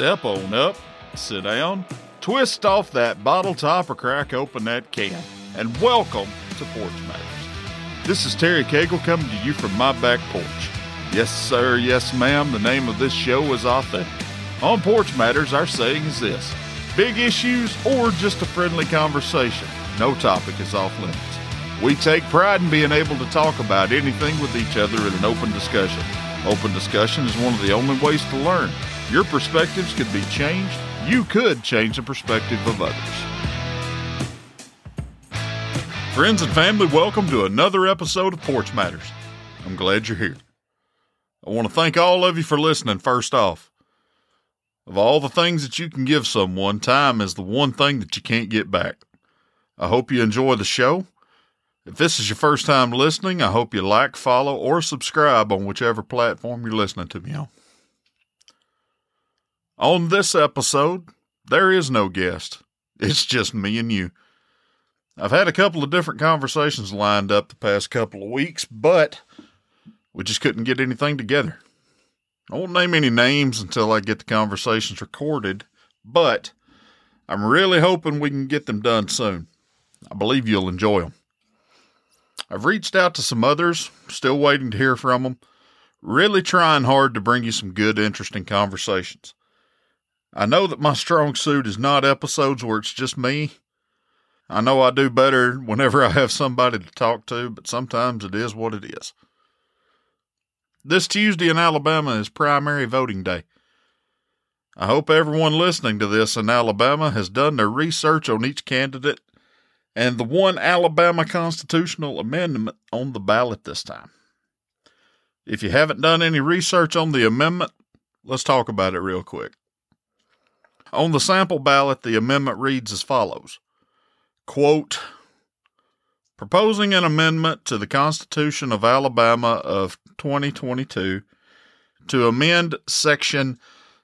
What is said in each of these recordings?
Step on up, sit down, twist off that bottle top or crack open that can, and welcome to Porch Matters. This is Terry Cagle coming to you from my back porch. Yes, sir, yes, ma'am, the name of this show is Authentic. On Porch Matters, our saying is this big issues or just a friendly conversation. No topic is off limits. We take pride in being able to talk about anything with each other in an open discussion. Open discussion is one of the only ways to learn. Your perspectives could be changed. You could change the perspective of others. Friends and family, welcome to another episode of Porch Matters. I'm glad you're here. I want to thank all of you for listening first off. Of all the things that you can give someone, time is the one thing that you can't get back. I hope you enjoy the show. If this is your first time listening, I hope you like, follow, or subscribe on whichever platform you're listening to me on. On this episode, there is no guest. It's just me and you. I've had a couple of different conversations lined up the past couple of weeks, but we just couldn't get anything together. I won't name any names until I get the conversations recorded, but I'm really hoping we can get them done soon. I believe you'll enjoy them. I've reached out to some others, still waiting to hear from them. Really trying hard to bring you some good, interesting conversations. I know that my strong suit is not episodes where it's just me. I know I do better whenever I have somebody to talk to, but sometimes it is what it is. This Tuesday in Alabama is primary voting day. I hope everyone listening to this in Alabama has done their research on each candidate and the one Alabama constitutional amendment on the ballot this time. If you haven't done any research on the amendment, let's talk about it real quick. On the sample ballot, the amendment reads as follows Quote, proposing an amendment to the Constitution of Alabama of 2022 to amend Section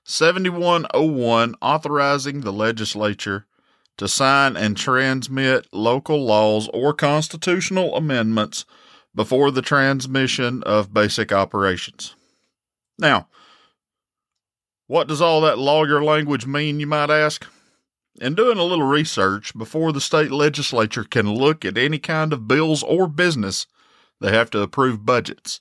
7101, authorizing the legislature to sign and transmit local laws or constitutional amendments before the transmission of basic operations. Now, what does all that lawyer language mean, you might ask? In doing a little research, before the state legislature can look at any kind of bills or business, they have to approve budgets.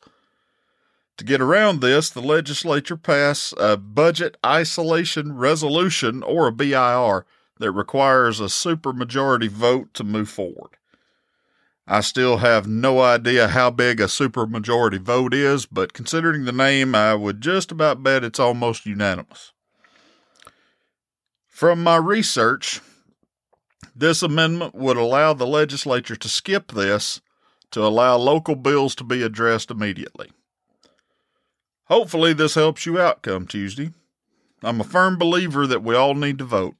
To get around this, the legislature pass a budget isolation resolution or a BIR that requires a supermajority vote to move forward. I still have no idea how big a supermajority vote is, but considering the name, I would just about bet it's almost unanimous. From my research, this amendment would allow the legislature to skip this to allow local bills to be addressed immediately. Hopefully, this helps you out come Tuesday. I'm a firm believer that we all need to vote.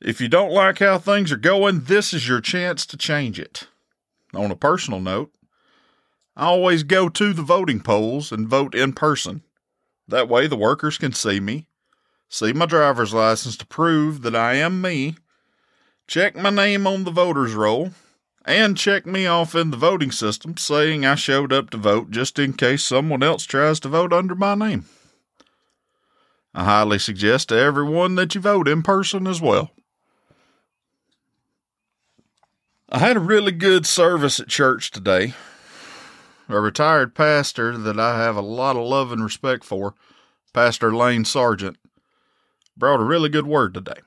If you don't like how things are going, this is your chance to change it. On a personal note, I always go to the voting polls and vote in person. That way, the workers can see me, see my driver's license to prove that I am me, check my name on the voter's roll, and check me off in the voting system saying I showed up to vote just in case someone else tries to vote under my name. I highly suggest to everyone that you vote in person as well. I had a really good service at church today. A retired pastor that I have a lot of love and respect for, Pastor Lane Sargent, brought a really good word today.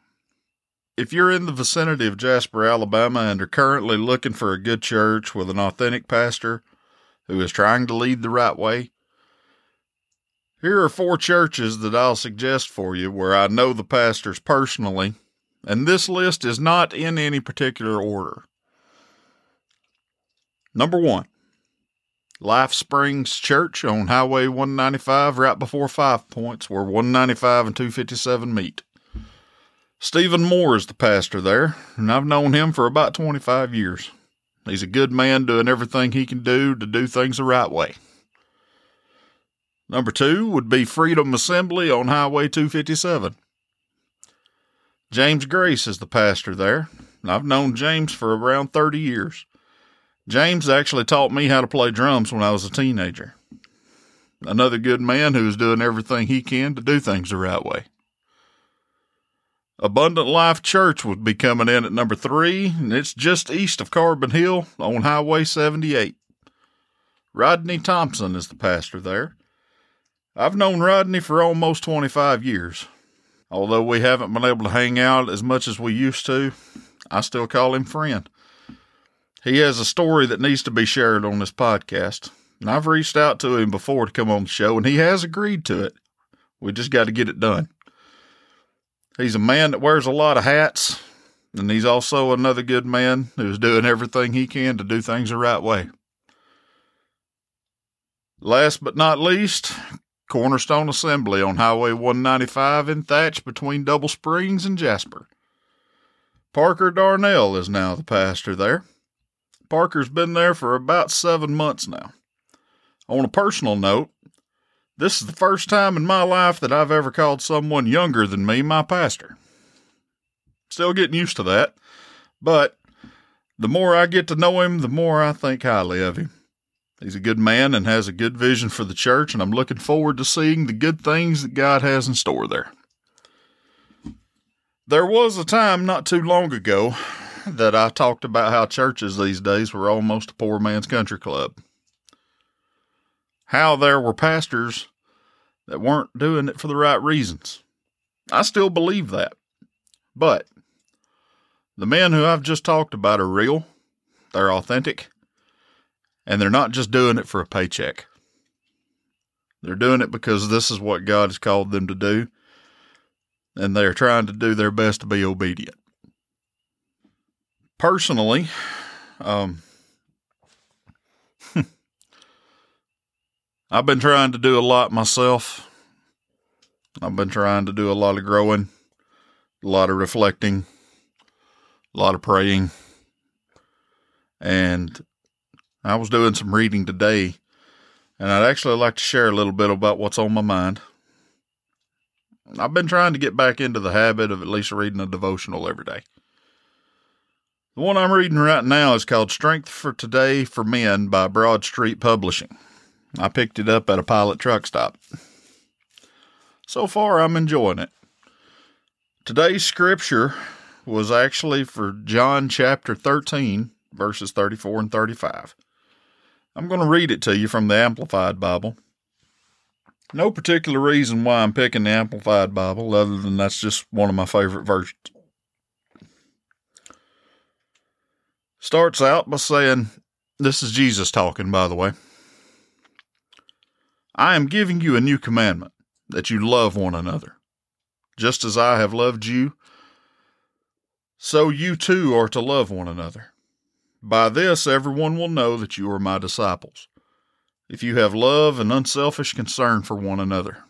If you're in the vicinity of Jasper, Alabama, and are currently looking for a good church with an authentic pastor who is trying to lead the right way, here are four churches that I'll suggest for you where I know the pastors personally, and this list is not in any particular order. Number one, Life Springs Church on Highway 195, right before Five Points, where 195 and 257 meet. Stephen Moore is the pastor there, and I've known him for about 25 years. He's a good man doing everything he can do to do things the right way. Number two would be Freedom Assembly on Highway 257. James Grace is the pastor there. and I've known James for around 30 years. James actually taught me how to play drums when I was a teenager. Another good man who is doing everything he can to do things the right way. Abundant Life Church would be coming in at number three, and it's just east of Carbon Hill on Highway 78. Rodney Thompson is the pastor there. I've known Rodney for almost 25 years. Although we haven't been able to hang out as much as we used to, I still call him friend. He has a story that needs to be shared on this podcast. And I've reached out to him before to come on the show, and he has agreed to it. We just got to get it done. He's a man that wears a lot of hats, and he's also another good man who's doing everything he can to do things the right way. Last but not least, Cornerstone Assembly on Highway 195 in Thatch between Double Springs and Jasper. Parker Darnell is now the pastor there. Parker's been there for about seven months now. On a personal note, this is the first time in my life that I've ever called someone younger than me my pastor. Still getting used to that, but the more I get to know him, the more I think highly of him. He's a good man and has a good vision for the church, and I'm looking forward to seeing the good things that God has in store there. There was a time not too long ago that I talked about how churches these days were almost a poor man's country club how there were pastors that weren't doing it for the right reasons. I still believe that. But the men who I've just talked about are real, they're authentic, and they're not just doing it for a paycheck. They're doing it because this is what God has called them to do, and they're trying to do their best to be obedient. Personally, um, I've been trying to do a lot myself. I've been trying to do a lot of growing, a lot of reflecting, a lot of praying. And I was doing some reading today, and I'd actually like to share a little bit about what's on my mind. I've been trying to get back into the habit of at least reading a devotional every day. The one I'm reading right now is called Strength for Today for Men by Broad Street Publishing. I picked it up at a pilot truck stop. So far, I'm enjoying it. Today's scripture was actually for John chapter 13, verses 34 and 35. I'm going to read it to you from the Amplified Bible. No particular reason why I'm picking the Amplified Bible, other than that's just one of my favorite versions. Starts out by saying, This is Jesus talking, by the way. I am giving you a new commandment that you love one another. Just as I have loved you, so you too are to love one another. By this, everyone will know that you are my disciples, if you have love and unselfish concern for one another.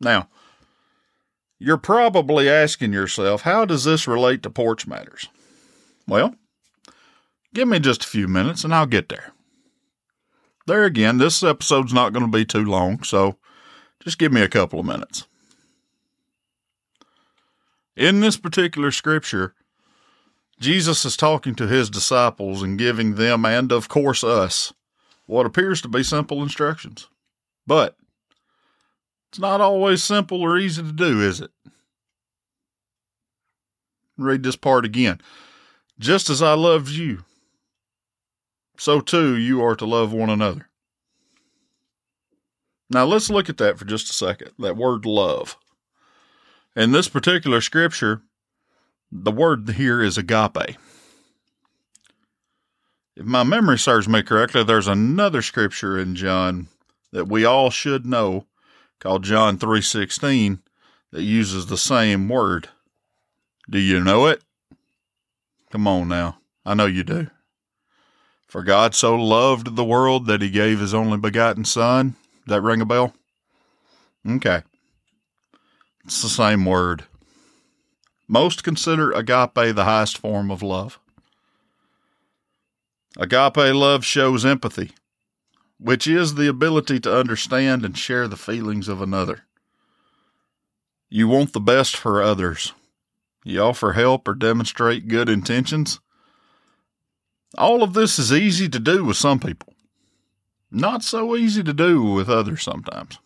Now, you're probably asking yourself, how does this relate to porch matters? Well, give me just a few minutes and I'll get there there again, this episode's not going to be too long, so just give me a couple of minutes. In this particular scripture, Jesus is talking to his disciples and giving them, and of course us, what appears to be simple instructions. But it's not always simple or easy to do, is it? Read this part again. Just as I loved you, so too you are to love one another. Now let's look at that for just a second. That word love. In this particular scripture, the word here is agape. If my memory serves me correctly, there's another scripture in John that we all should know called John 3:16 that uses the same word. Do you know it? Come on now. I know you do. For God so loved the world that he gave his only begotten Son. That ring a bell? Okay. It's the same word. Most consider agape the highest form of love. Agape love shows empathy, which is the ability to understand and share the feelings of another. You want the best for others. You offer help or demonstrate good intentions all of this is easy to do with some people, not so easy to do with others sometimes.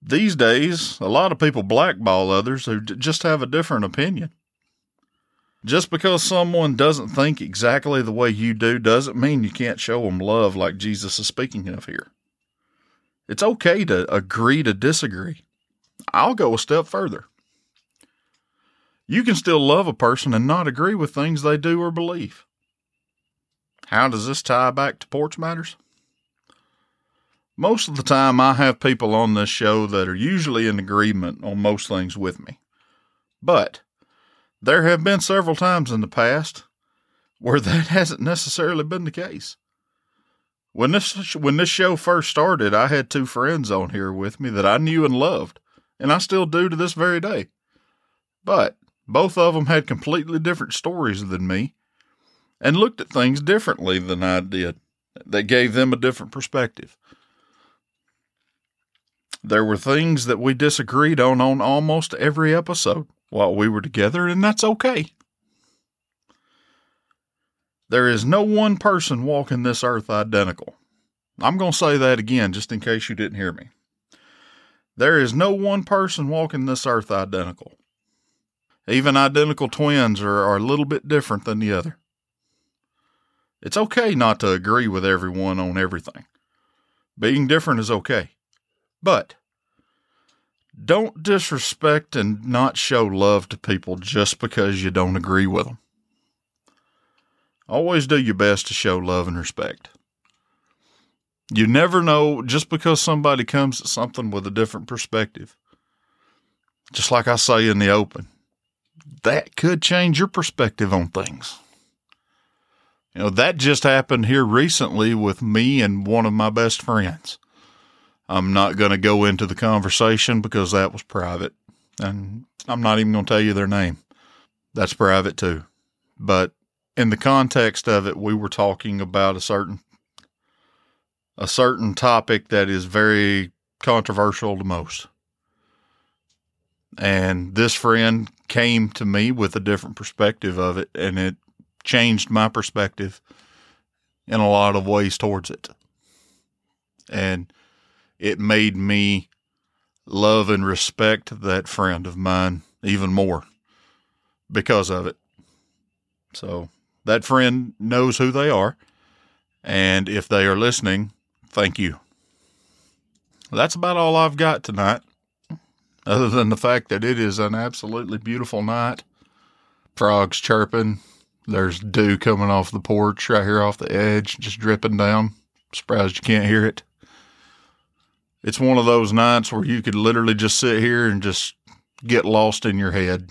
These days, a lot of people blackball others who just have a different opinion. Just because someone doesn't think exactly the way you do doesn't mean you can't show them love like Jesus is speaking of here. It's okay to agree to disagree. I'll go a step further. You can still love a person and not agree with things they do or believe. How does this tie back to porch matters? Most of the time, I have people on this show that are usually in agreement on most things with me. But there have been several times in the past where that hasn't necessarily been the case. When this when this show first started, I had two friends on here with me that I knew and loved, and I still do to this very day. But both of them had completely different stories than me and looked at things differently than I did. That gave them a different perspective. There were things that we disagreed on on almost every episode while we were together, and that's okay. There is no one person walking this earth identical. I'm going to say that again just in case you didn't hear me. There is no one person walking this earth identical. Even identical twins are, are a little bit different than the other. It's okay not to agree with everyone on everything. Being different is okay. But don't disrespect and not show love to people just because you don't agree with them. Always do your best to show love and respect. You never know just because somebody comes at something with a different perspective. Just like I say in the open, that could change your perspective on things. You know, that just happened here recently with me and one of my best friends. I'm not going to go into the conversation because that was private. And I'm not even going to tell you their name. That's private too. But in the context of it, we were talking about a certain a certain topic that is very controversial to most. And this friend came to me with a different perspective of it, and it changed my perspective in a lot of ways towards it. And it made me love and respect that friend of mine even more because of it. So that friend knows who they are. And if they are listening, thank you. That's about all I've got tonight, other than the fact that it is an absolutely beautiful night. Frogs chirping. There's dew coming off the porch right here off the edge, just dripping down. Surprised you can't hear it. It's one of those nights where you could literally just sit here and just get lost in your head.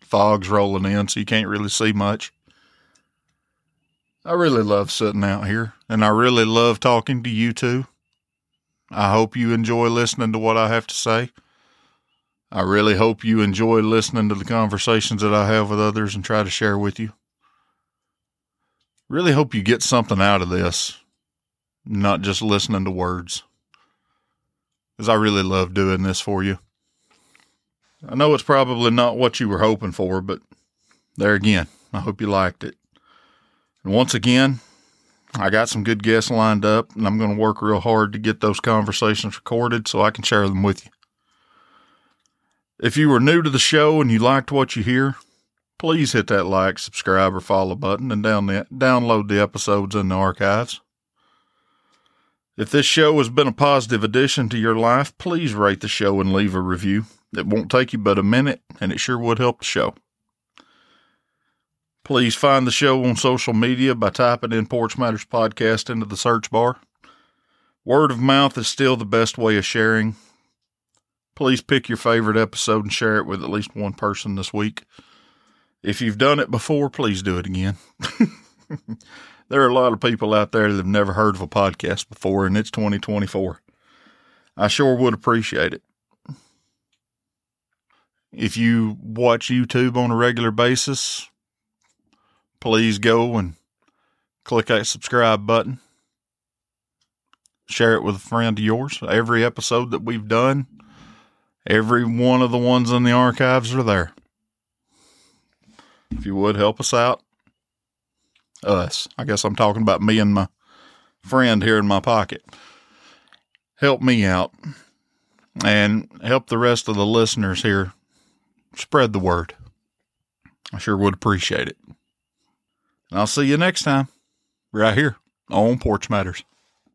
Fog's rolling in, so you can't really see much. I really love sitting out here, and I really love talking to you too. I hope you enjoy listening to what I have to say. I really hope you enjoy listening to the conversations that I have with others and try to share with you. Really hope you get something out of this, not just listening to words. Because I really love doing this for you. I know it's probably not what you were hoping for, but there again, I hope you liked it. And once again, I got some good guests lined up, and I'm going to work real hard to get those conversations recorded so I can share them with you. If you were new to the show and you liked what you hear, please hit that like, subscribe, or follow button and down the, download the episodes in the archives. If this show has been a positive addition to your life, please rate the show and leave a review. It won't take you but a minute, and it sure would help the show. Please find the show on social media by typing in Porch Matters Podcast into the search bar. Word of mouth is still the best way of sharing. Please pick your favorite episode and share it with at least one person this week. If you've done it before, please do it again. there are a lot of people out there that have never heard of a podcast before, and it's 2024. I sure would appreciate it. If you watch YouTube on a regular basis, please go and click that subscribe button. Share it with a friend of yours. Every episode that we've done, every one of the ones in the archives are there. If you would help us out, us. I guess I'm talking about me and my friend here in my pocket. Help me out. and help the rest of the listeners here spread the word. I sure would appreciate it. And I'll see you next time, right here on Porch Matters.